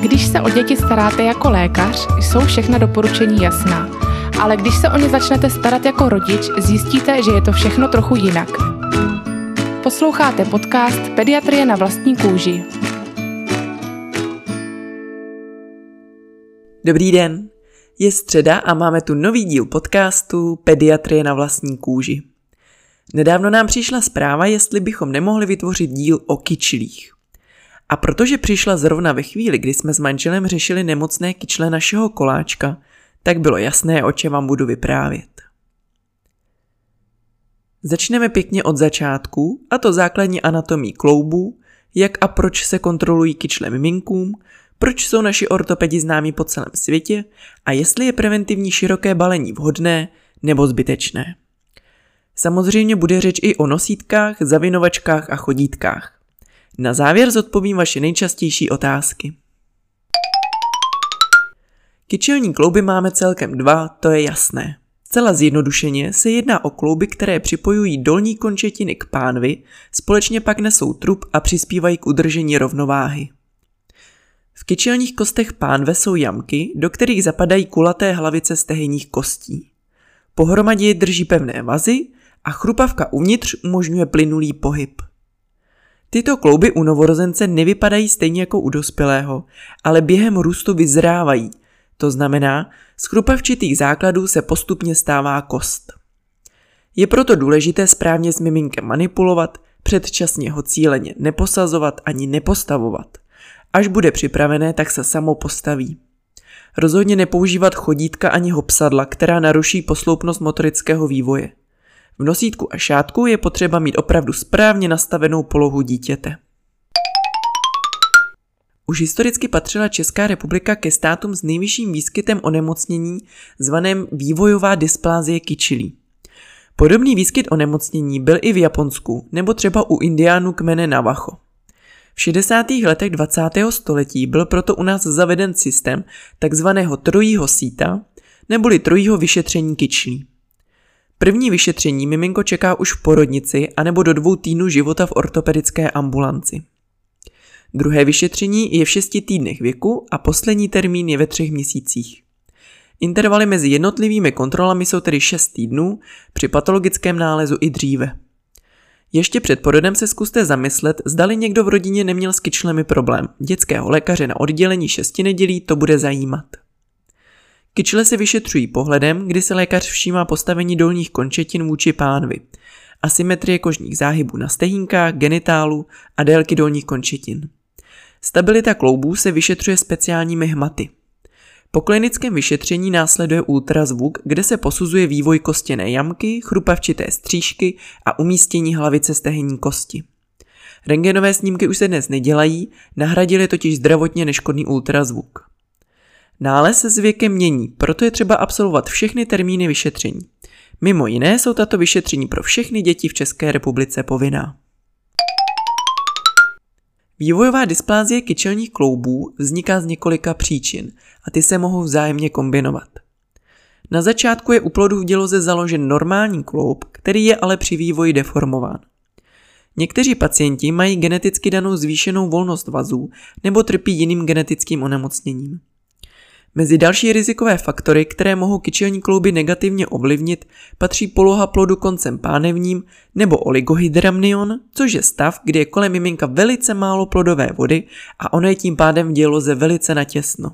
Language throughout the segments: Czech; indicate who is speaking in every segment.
Speaker 1: Když se o děti staráte jako lékař, jsou všechna doporučení jasná. Ale když se o ně začnete starat jako rodič, zjistíte, že je to všechno trochu jinak. Posloucháte podcast Pediatrie na vlastní kůži.
Speaker 2: Dobrý den, je středa a máme tu nový díl podcastu Pediatrie na vlastní kůži. Nedávno nám přišla zpráva, jestli bychom nemohli vytvořit díl o kyčlích. A protože přišla zrovna ve chvíli, kdy jsme s manželem řešili nemocné kyčle našeho koláčka, tak bylo jasné, o čem vám budu vyprávět. Začneme pěkně od začátku, a to základní anatomí kloubů, jak a proč se kontrolují kyčle miminkům, proč jsou naši ortopedi známí po celém světě a jestli je preventivní široké balení vhodné nebo zbytečné. Samozřejmě bude řeč i o nosítkách, zavinovačkách a chodítkách. Na závěr zodpovím vaše nejčastější otázky. Kyčelní klouby máme celkem dva, to je jasné. Celá zjednodušeně se jedná o klouby, které připojují dolní končetiny k pánvi, společně pak nesou trup a přispívají k udržení rovnováhy. V kyčelních kostech pánve jsou jamky, do kterých zapadají kulaté hlavice stehenních kostí. Pohromadě je drží pevné vazy a chrupavka uvnitř umožňuje plynulý pohyb. Tyto klouby u novorozence nevypadají stejně jako u dospělého, ale během růstu vyzrávají. To znamená, z chrupavčitých základů se postupně stává kost. Je proto důležité správně s miminkem manipulovat, předčasně ho cíleně neposazovat ani nepostavovat. Až bude připravené, tak se samo postaví. Rozhodně nepoužívat chodítka ani hopsadla, která naruší posloupnost motorického vývoje. V nosítku a šátku je potřeba mít opravdu správně nastavenou polohu dítěte. Už historicky patřila Česká republika ke státům s nejvyšším výskytem onemocnění zvaném vývojová dysplázie kyčilí. Podobný výskyt onemocnění byl i v Japonsku nebo třeba u indiánů kmene Navajo. V 60. letech 20. století byl proto u nás zaveden systém takzvaného trojího síta neboli trojího vyšetření kyčlí. První vyšetření miminko čeká už v porodnici anebo do dvou týdnů života v ortopedické ambulanci. Druhé vyšetření je v šesti týdnech věku a poslední termín je ve třech měsících. Intervaly mezi jednotlivými kontrolami jsou tedy 6 týdnů, při patologickém nálezu i dříve. Ještě před porodem se zkuste zamyslet, zdali někdo v rodině neměl s kyčlemi problém. Dětského lékaře na oddělení šesti nedělí to bude zajímat. Kyčle se vyšetřují pohledem, kdy se lékař všímá postavení dolních končetin vůči pánvi, asymetrie kožních záhybů na stehinkách, genitálu a délky dolních končetin. Stabilita kloubů se vyšetřuje speciálními hmaty. Po klinickém vyšetření následuje ultrazvuk, kde se posuzuje vývoj kostěné jamky, chrupavčité střížky a umístění hlavice stehenní kosti. Rengenové snímky už se dnes nedělají, nahradili totiž zdravotně neškodný ultrazvuk. Nález se s věkem mění, proto je třeba absolvovat všechny termíny vyšetření. Mimo jiné jsou tato vyšetření pro všechny děti v České republice povinná. Vývojová dysplázie kyčelních kloubů vzniká z několika příčin a ty se mohou vzájemně kombinovat. Na začátku je u plodu v děloze založen normální kloub, který je ale při vývoji deformován. Někteří pacienti mají geneticky danou zvýšenou volnost vazů nebo trpí jiným genetickým onemocněním. Mezi další rizikové faktory, které mohou kyčelní klouby negativně ovlivnit, patří poloha plodu koncem pánevním nebo oligohydramnion, což je stav, kdy je kolem miminka velice málo plodové vody a ono je tím pádem v děloze velice natěsno.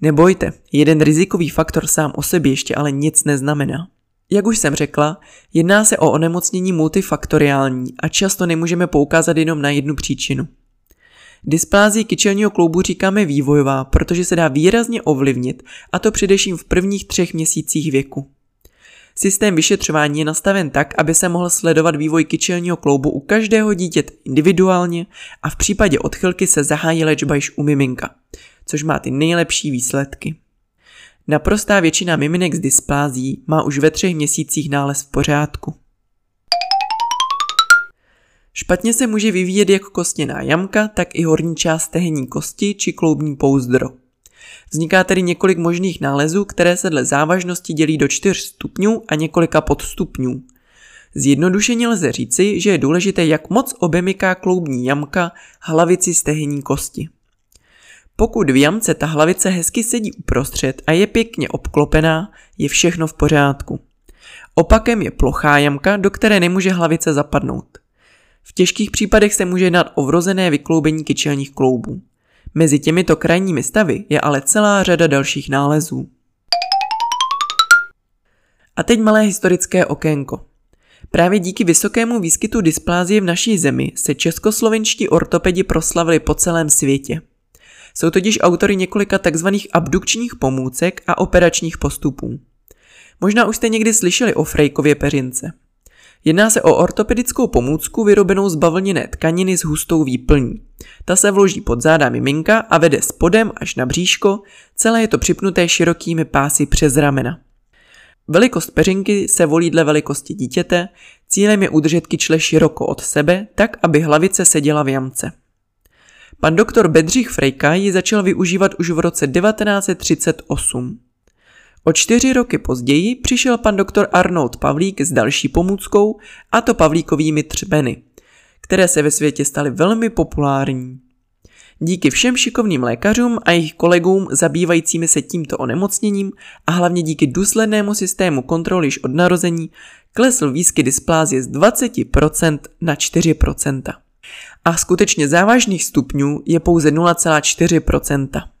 Speaker 2: Nebojte, jeden rizikový faktor sám o sobě ještě ale nic neznamená. Jak už jsem řekla, jedná se o onemocnění multifaktoriální a často nemůžeme poukázat jenom na jednu příčinu. Dysplázii kyčelního kloubu říkáme vývojová, protože se dá výrazně ovlivnit, a to především v prvních třech měsících věku. Systém vyšetřování je nastaven tak, aby se mohl sledovat vývoj kyčelního kloubu u každého dítěte individuálně a v případě odchylky se zahájí léčba již u miminka, což má ty nejlepší výsledky. Naprostá většina miminek s dysplází má už ve třech měsících nález v pořádku. Špatně se může vyvíjet jak kostěná jamka, tak i horní část tehenní kosti či kloubní pouzdro. Vzniká tedy několik možných nálezů, které se dle závažnosti dělí do čtyř stupňů a několika podstupňů. Zjednodušeně lze říci, že je důležité, jak moc obemyká kloubní jamka hlavici stehenní kosti. Pokud v jamce ta hlavice hezky sedí uprostřed a je pěkně obklopená, je všechno v pořádku. Opakem je plochá jamka, do které nemůže hlavice zapadnout. V těžkých případech se může jednat o vrozené vykloubení kyčelních kloubů. Mezi těmito krajními stavy je ale celá řada dalších nálezů. A teď malé historické okénko. Právě díky vysokému výskytu dysplázie v naší zemi se českoslovenští ortopedi proslavili po celém světě. Jsou totiž autory několika tzv. abdukčních pomůcek a operačních postupů. Možná už jste někdy slyšeli o Frejkově peřince. Jedná se o ortopedickou pomůcku vyrobenou z bavlněné tkaniny s hustou výplní. Ta se vloží pod záda miminka a vede spodem až na bříško, celé je to připnuté širokými pásy přes ramena. Velikost peřinky se volí dle velikosti dítěte, cílem je udržet kyčle široko od sebe, tak aby hlavice seděla v jamce. Pan doktor Bedřich Frejka ji začal využívat už v roce 1938. O čtyři roky později přišel pan doktor Arnold Pavlík s další pomůckou, a to pavlíkovými třbeny, které se ve světě staly velmi populární. Díky všem šikovným lékařům a jejich kolegům zabývajícími se tímto onemocněním a hlavně díky důslednému systému kontroly již od narození klesl výskyt dysplázie z 20% na 4%. A skutečně závažných stupňů je pouze 0,4%.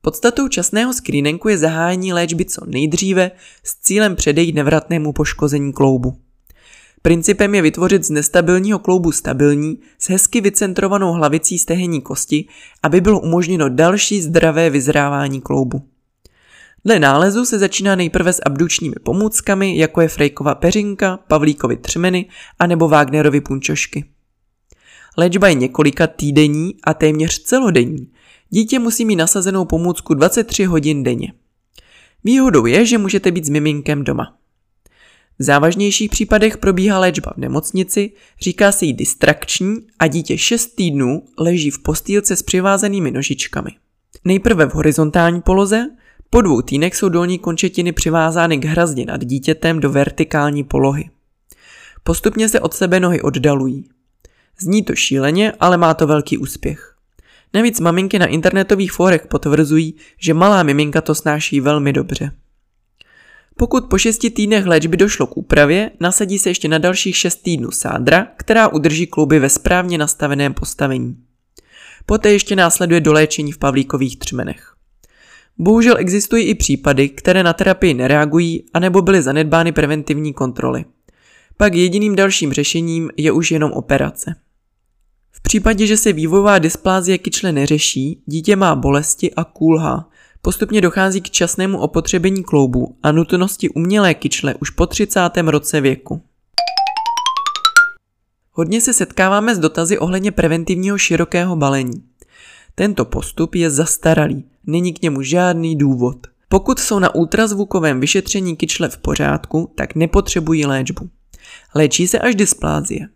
Speaker 2: Podstatou časného screeningu je zahájení léčby co nejdříve s cílem předejít nevratnému poškození kloubu. Principem je vytvořit z nestabilního kloubu stabilní s hezky vycentrovanou hlavicí stehenní kosti, aby bylo umožněno další zdravé vyzrávání kloubu. Dle nálezu se začíná nejprve s abdučními pomůckami, jako je Frejkova peřinka, Pavlíkovi třmeny a nebo Wagnerovi punčošky. Léčba je několika týdenní a téměř celodenní. Dítě musí mít nasazenou pomůcku 23 hodin denně. Výhodou je, že můžete být s miminkem doma. V závažnějších případech probíhá léčba v nemocnici, říká se jí distrakční a dítě 6 týdnů leží v postýlce s přivázanými nožičkami. Nejprve v horizontální poloze, po dvou týdnech jsou dolní končetiny přivázány k hrazdě nad dítětem do vertikální polohy. Postupně se od sebe nohy oddalují. Zní to šíleně, ale má to velký úspěch. Navíc maminky na internetových fórech potvrzují, že malá miminka to snáší velmi dobře. Pokud po 6 týdnech léčby došlo k úpravě, nasadí se ještě na dalších 6 týdnů sádra, která udrží klouby ve správně nastaveném postavení. Poté ještě následuje doléčení v pavlíkových třmenech. Bohužel existují i případy, které na terapii nereagují anebo byly zanedbány preventivní kontroly. Pak jediným dalším řešením je už jenom operace. V případě, že se vývojová dysplázie kyčle neřeší, dítě má bolesti a kůlha, Postupně dochází k časnému opotřebení kloubu a nutnosti umělé kyčle už po 30. roce věku. Hodně se setkáváme s dotazy ohledně preventivního širokého balení. Tento postup je zastaralý, není k němu žádný důvod. Pokud jsou na ultrazvukovém vyšetření kyčle v pořádku, tak nepotřebují léčbu. Léčí se až dysplázie.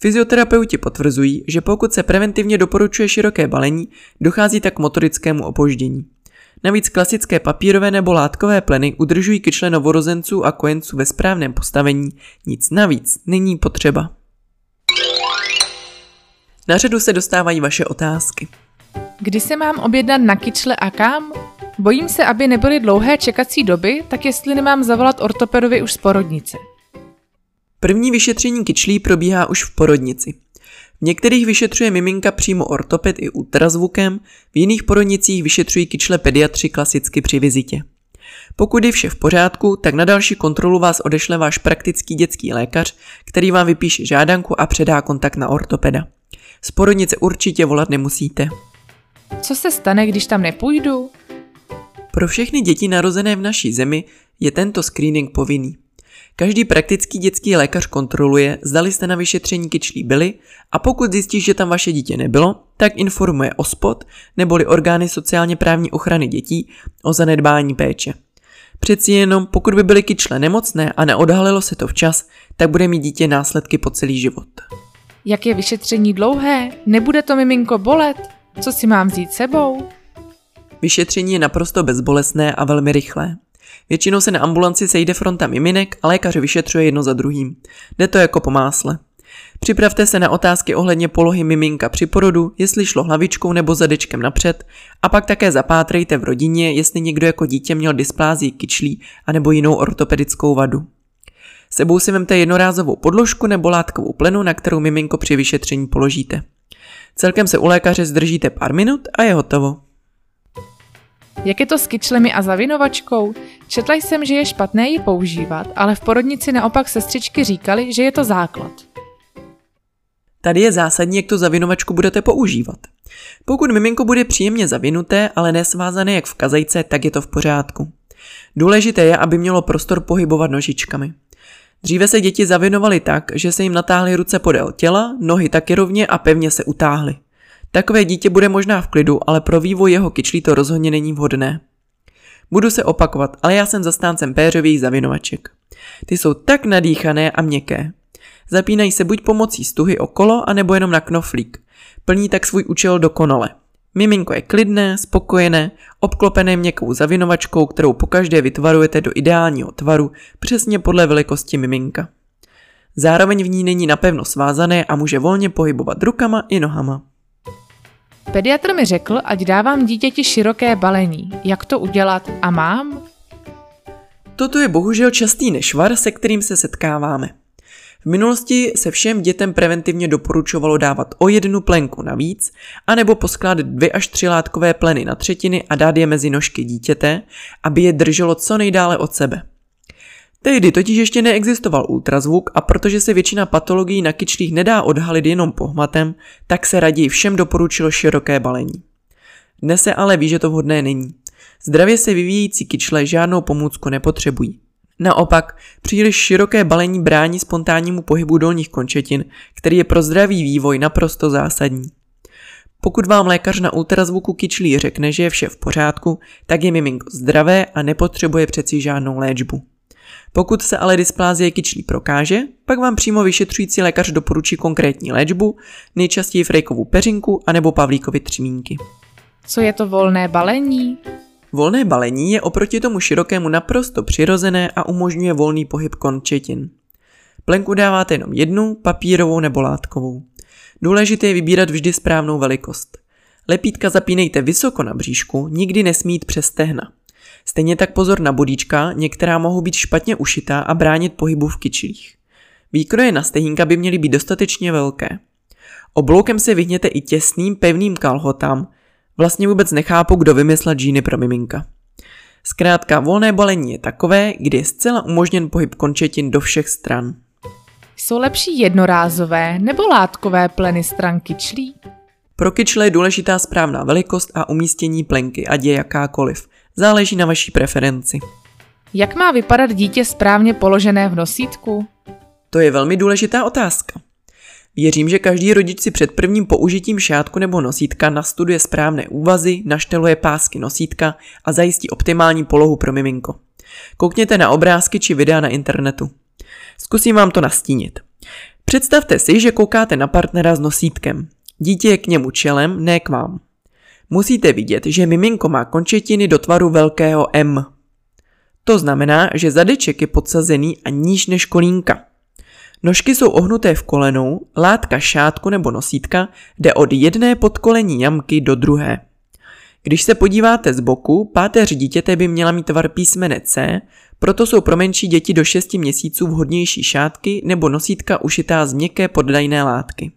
Speaker 2: Fyzioterapeuti potvrzují, že pokud se preventivně doporučuje široké balení, dochází tak k motorickému opoždění. Navíc klasické papírové nebo látkové pleny udržují kyčle novorozenců a kojenců ve správném postavení, nic navíc není potřeba. Na řadu se dostávají vaše otázky.
Speaker 1: Kdy se mám objednat na kyčle a kam? Bojím se, aby nebyly dlouhé čekací doby, tak jestli nemám zavolat ortopedovi už z porodnice.
Speaker 2: První vyšetření kyčlí probíhá už v porodnici. V některých vyšetřuje miminka přímo ortoped i ultrazvukem, v jiných porodnicích vyšetřují kyčle pediatři klasicky při vizitě. Pokud je vše v pořádku, tak na další kontrolu vás odešle váš praktický dětský lékař, který vám vypíše žádanku a předá kontakt na ortopeda. Z porodnice určitě volat nemusíte.
Speaker 1: Co se stane, když tam nepůjdu?
Speaker 2: Pro všechny děti narozené v naší zemi je tento screening povinný. Každý praktický dětský lékař kontroluje, zdali jste na vyšetření kyčlí byli a pokud zjistí, že tam vaše dítě nebylo, tak informuje OSPOD neboli orgány sociálně právní ochrany dětí o zanedbání péče. Přeci jenom, pokud by byly kyčle nemocné a neodhalilo se to včas, tak bude mít dítě následky po celý život.
Speaker 1: Jak je vyšetření dlouhé? Nebude to miminko bolet? Co si mám vzít sebou?
Speaker 2: Vyšetření je naprosto bezbolesné a velmi rychlé. Většinou se na ambulanci sejde fronta miminek a lékař vyšetřuje jedno za druhým. Jde to jako po másle. Připravte se na otázky ohledně polohy miminka při porodu, jestli šlo hlavičkou nebo zadečkem napřed a pak také zapátrejte v rodině, jestli někdo jako dítě měl dysplázii kyčlí anebo jinou ortopedickou vadu. Sebou si vemte jednorázovou podložku nebo látkovou plenu, na kterou miminko při vyšetření položíte. Celkem se u lékaře zdržíte pár minut a je hotovo.
Speaker 1: Jak je to s kyčlemi a zavinovačkou? Četla jsem, že je špatné ji používat, ale v porodnici naopak sestřičky říkali, že je to základ.
Speaker 2: Tady je zásadní, jak to zavinovačku budete používat. Pokud miminko bude příjemně zavinuté, ale nesvázané jak v kazajce, tak je to v pořádku. Důležité je, aby mělo prostor pohybovat nožičkami. Dříve se děti zavinovaly tak, že se jim natáhly ruce podél těla, nohy taky rovně a pevně se utáhly. Takové dítě bude možná v klidu, ale pro vývoj jeho kyčlí to rozhodně není vhodné. Budu se opakovat, ale já jsem zastáncem péřových zavinovaček. Ty jsou tak nadýchané a měkké. Zapínají se buď pomocí stuhy okolo, anebo jenom na knoflík. Plní tak svůj účel dokonale. Miminko je klidné, spokojené, obklopené měkkou zavinovačkou, kterou pokaždé vytvarujete do ideálního tvaru, přesně podle velikosti miminka. Zároveň v ní není napevno svázané a může volně pohybovat rukama i nohama.
Speaker 1: Pediatr mi řekl, ať dávám dítěti široké balení. Jak to udělat a mám?
Speaker 2: Toto je bohužel častý nešvar, se kterým se setkáváme. V minulosti se všem dětem preventivně doporučovalo dávat o jednu plenku navíc, anebo poskládat dvě až tři látkové pleny na třetiny a dát je mezi nožky dítěte, aby je drželo co nejdále od sebe. Tehdy totiž ještě neexistoval ultrazvuk a protože se většina patologií na kyčlích nedá odhalit jenom pohmatem, tak se raději všem doporučilo široké balení. Dnes se ale ví, že to vhodné není. Zdravě se vyvíjející kyčle žádnou pomůcku nepotřebují. Naopak, příliš široké balení brání spontánnímu pohybu dolních končetin, který je pro zdravý vývoj naprosto zásadní. Pokud vám lékař na ultrazvuku kyčlí řekne, že je vše v pořádku, tak je miminko zdravé a nepotřebuje přeci žádnou léčbu. Pokud se ale dysplázie kyčlí prokáže, pak vám přímo vyšetřující lékař doporučí konkrétní léčbu, nejčastěji frejkovou peřinku anebo pavlíkovi třmínky.
Speaker 1: Co je to volné balení?
Speaker 2: Volné balení je oproti tomu širokému naprosto přirozené a umožňuje volný pohyb končetin. Plenku dáváte jenom jednu, papírovou nebo látkovou. Důležité je vybírat vždy správnou velikost. Lepítka zapínejte vysoko na bříšku, nikdy nesmít přes stehna. Stejně tak pozor na bodíčka, některá mohou být špatně ušitá a bránit pohybu v kyčlích. Výkroje na stehínka by měly být dostatečně velké. Obloukem se vyhněte i těsným, pevným kalhotám, Vlastně vůbec nechápu, kdo vymyslel džíny pro miminka. Zkrátka, volné balení je takové, kdy je zcela umožněn pohyb končetin do všech stran.
Speaker 1: Jsou lepší jednorázové nebo látkové pleny stran kyčlí?
Speaker 2: Pro kyčle je důležitá správná velikost a umístění plenky, ať je jakákoliv. Záleží na vaší preferenci.
Speaker 1: Jak má vypadat dítě správně položené v nosítku?
Speaker 2: To je velmi důležitá otázka. Věřím, že každý rodič si před prvním použitím šátku nebo nosítka nastuduje správné úvazy, našteluje pásky nosítka a zajistí optimální polohu pro miminko. Koukněte na obrázky či videa na internetu. Zkusím vám to nastínit. Představte si, že koukáte na partnera s nosítkem. Dítě je k němu čelem, ne k vám. Musíte vidět, že miminko má končetiny do tvaru velkého M. To znamená, že zadeček je podsazený a níž než kolínka. Nožky jsou ohnuté v kolenou, látka šátku nebo nosítka jde od jedné podkolení jamky do druhé. Když se podíváte z boku, páteř dítěte by měla mít tvar písmene C, proto jsou pro menší děti do 6 měsíců vhodnější šátky nebo nosítka ušitá z měkké poddajné látky.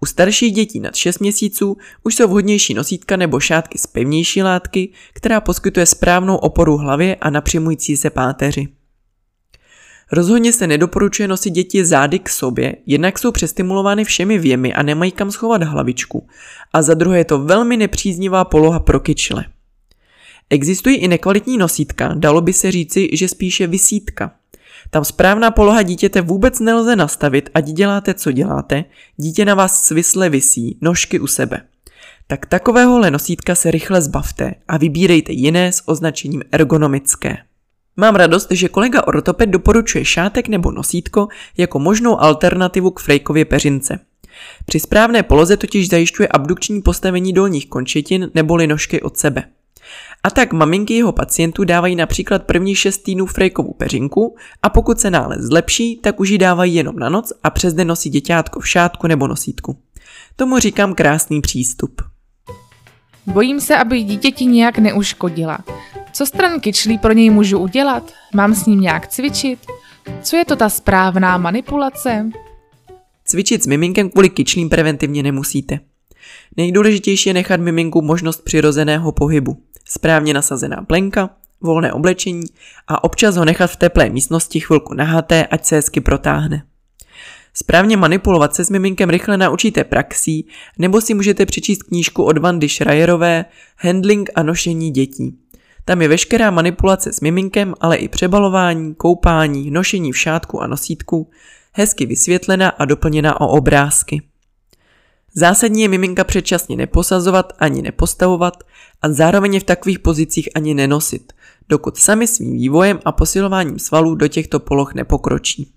Speaker 2: U starších dětí nad 6 měsíců už jsou vhodnější nosítka nebo šátky z pevnější látky, která poskytuje správnou oporu hlavě a napřimující se páteři. Rozhodně se nedoporučuje nosit děti zády k sobě, jednak jsou přestimulovány všemi věmi a nemají kam schovat hlavičku. A za druhé je to velmi nepříznivá poloha pro kyčle. Existují i nekvalitní nosítka, dalo by se říci, že spíše vysítka. Tam správná poloha dítěte vůbec nelze nastavit, ať děláte, co děláte, dítě na vás svisle visí, nožky u sebe. Tak takovéhohle nosítka se rychle zbavte a vybírejte jiné s označením ergonomické. Mám radost, že kolega ortoped doporučuje šátek nebo nosítko jako možnou alternativu k Frejkově peřince. Při správné poloze totiž zajišťuje abdukční postavení dolních končetin neboli nožky od sebe. A tak maminky jeho pacientů dávají například první šest týdnů frejkovou peřinku a pokud se nález zlepší, tak už ji dávají jenom na noc a přes den nosí děťátko v šátku nebo nosítku. Tomu říkám krásný přístup.
Speaker 1: Bojím se, aby dítěti nějak neuškodila. Co stran kyčlí pro něj můžu udělat? Mám s ním nějak cvičit? Co je to ta správná manipulace?
Speaker 2: Cvičit s miminkem kvůli kyčlím preventivně nemusíte. Nejdůležitější je nechat miminku možnost přirozeného pohybu. Správně nasazená plenka, volné oblečení a občas ho nechat v teplé místnosti chvilku nahaté, ať se hezky protáhne. Správně manipulovat se s miminkem rychle naučíte praxí, nebo si můžete přečíst knížku od Vandy Schreierové Handling a nošení dětí. Tam je veškerá manipulace s miminkem, ale i přebalování, koupání, nošení v šátku a nosítku, hezky vysvětlena a doplněna o obrázky. Zásadní je miminka předčasně neposazovat ani nepostavovat a zároveň je v takových pozicích ani nenosit, dokud sami svým vývojem a posilováním svalů do těchto poloh nepokročí.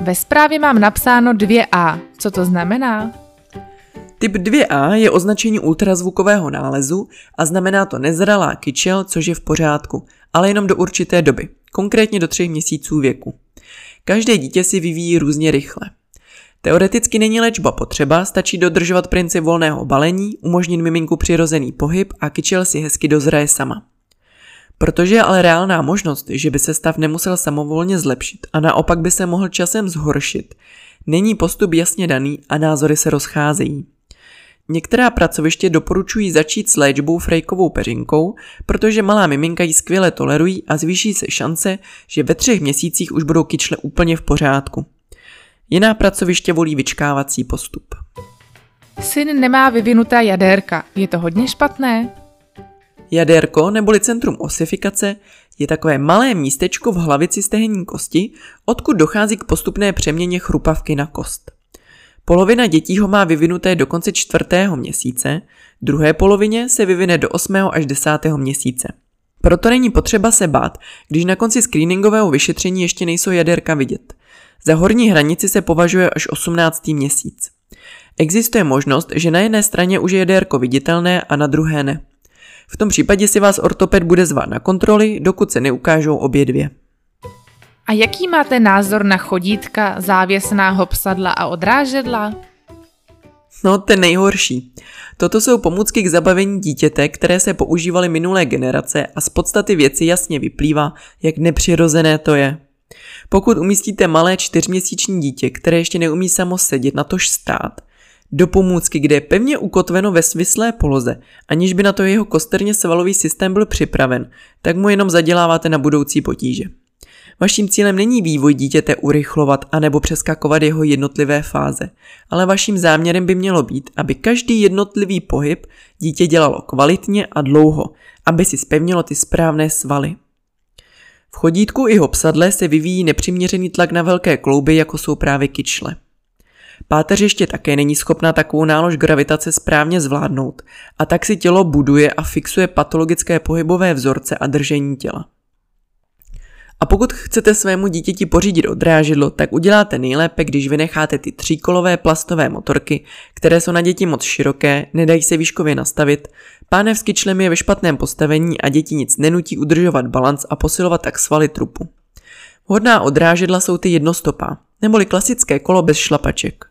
Speaker 1: Ve zprávě mám napsáno 2A. Co to znamená?
Speaker 2: Typ 2A je označení ultrazvukového nálezu a znamená to nezralá kyčel, což je v pořádku, ale jenom do určité doby, konkrétně do třech měsíců věku. Každé dítě si vyvíjí různě rychle. Teoreticky není léčba potřeba, stačí dodržovat princip volného balení, umožnit miminku přirozený pohyb a kyčel si hezky dozraje sama. Protože je ale reálná možnost, že by se stav nemusel samovolně zlepšit a naopak by se mohl časem zhoršit, není postup jasně daný a názory se rozcházejí. Některá pracoviště doporučují začít s léčbou frejkovou peřinkou, protože malá miminka ji skvěle tolerují a zvýší se šance, že ve třech měsících už budou kyčle úplně v pořádku. Jiná pracoviště volí vyčkávací postup.
Speaker 1: Syn nemá vyvinutá jadérka. Je to hodně špatné?
Speaker 2: Jaderko neboli centrum osifikace je takové malé místečko v hlavici stehenní kosti, odkud dochází k postupné přeměně chrupavky na kost. Polovina dětí ho má vyvinuté do konce čtvrtého měsíce, druhé polovině se vyvine do 8. až 10. měsíce. Proto není potřeba se bát, když na konci screeningového vyšetření ještě nejsou jaderka vidět. Za horní hranici se považuje až 18. měsíc. Existuje možnost, že na jedné straně už je jaderko viditelné a na druhé ne. V tom případě si vás ortoped bude zvát na kontroly, dokud se neukážou obě dvě.
Speaker 1: A jaký máte názor na chodítka, závěsná hopsadla a odrážedla?
Speaker 2: No, ten nejhorší. Toto jsou pomůcky k zabavení dítěte, které se používaly minulé generace a z podstaty věci jasně vyplývá, jak nepřirozené to je. Pokud umístíte malé čtyřměsíční dítě, které ještě neumí samo sedět, na tož stát, do pomůcky, kde je pevně ukotveno ve svislé poloze, aniž by na to jeho kosterně svalový systém byl připraven, tak mu jenom zaděláváte na budoucí potíže. Vaším cílem není vývoj dítěte urychlovat anebo přeskakovat jeho jednotlivé fáze, ale vaším záměrem by mělo být, aby každý jednotlivý pohyb dítě dělalo kvalitně a dlouho, aby si spevnilo ty správné svaly. V chodítku i hopsadle se vyvíjí nepřiměřený tlak na velké klouby, jako jsou právě kyčle. Páteř ještě také není schopná takovou nálož gravitace správně zvládnout a tak si tělo buduje a fixuje patologické pohybové vzorce a držení těla. A pokud chcete svému dítěti pořídit odrážidlo, tak uděláte nejlépe, když vynecháte ty tříkolové plastové motorky, které jsou na děti moc široké, nedají se výškově nastavit, pánev s kyčlem je ve špatném postavení a děti nic nenutí udržovat balans a posilovat tak svaly trupu. Vhodná odrážedla jsou ty jednostopá, neboli klasické kolo bez šlapaček.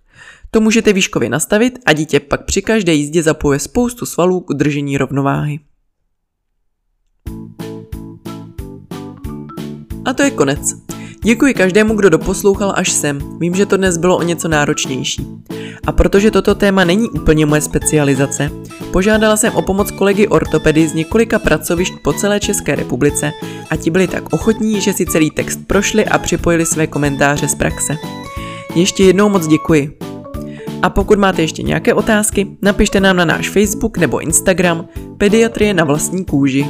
Speaker 2: To můžete výškově nastavit a dítě pak při každé jízdě zapojuje spoustu svalů k udržení rovnováhy. A to je konec. Děkuji každému, kdo doposlouchal až sem. Vím, že to dnes bylo o něco náročnější. A protože toto téma není úplně moje specializace, požádala jsem o pomoc kolegy ortopedy z několika pracovišť po celé České republice a ti byli tak ochotní, že si celý text prošli a připojili své komentáře z praxe. Ještě jednou moc děkuji. A pokud máte ještě nějaké otázky, napište nám na náš Facebook nebo Instagram Pediatrie na vlastní kůži.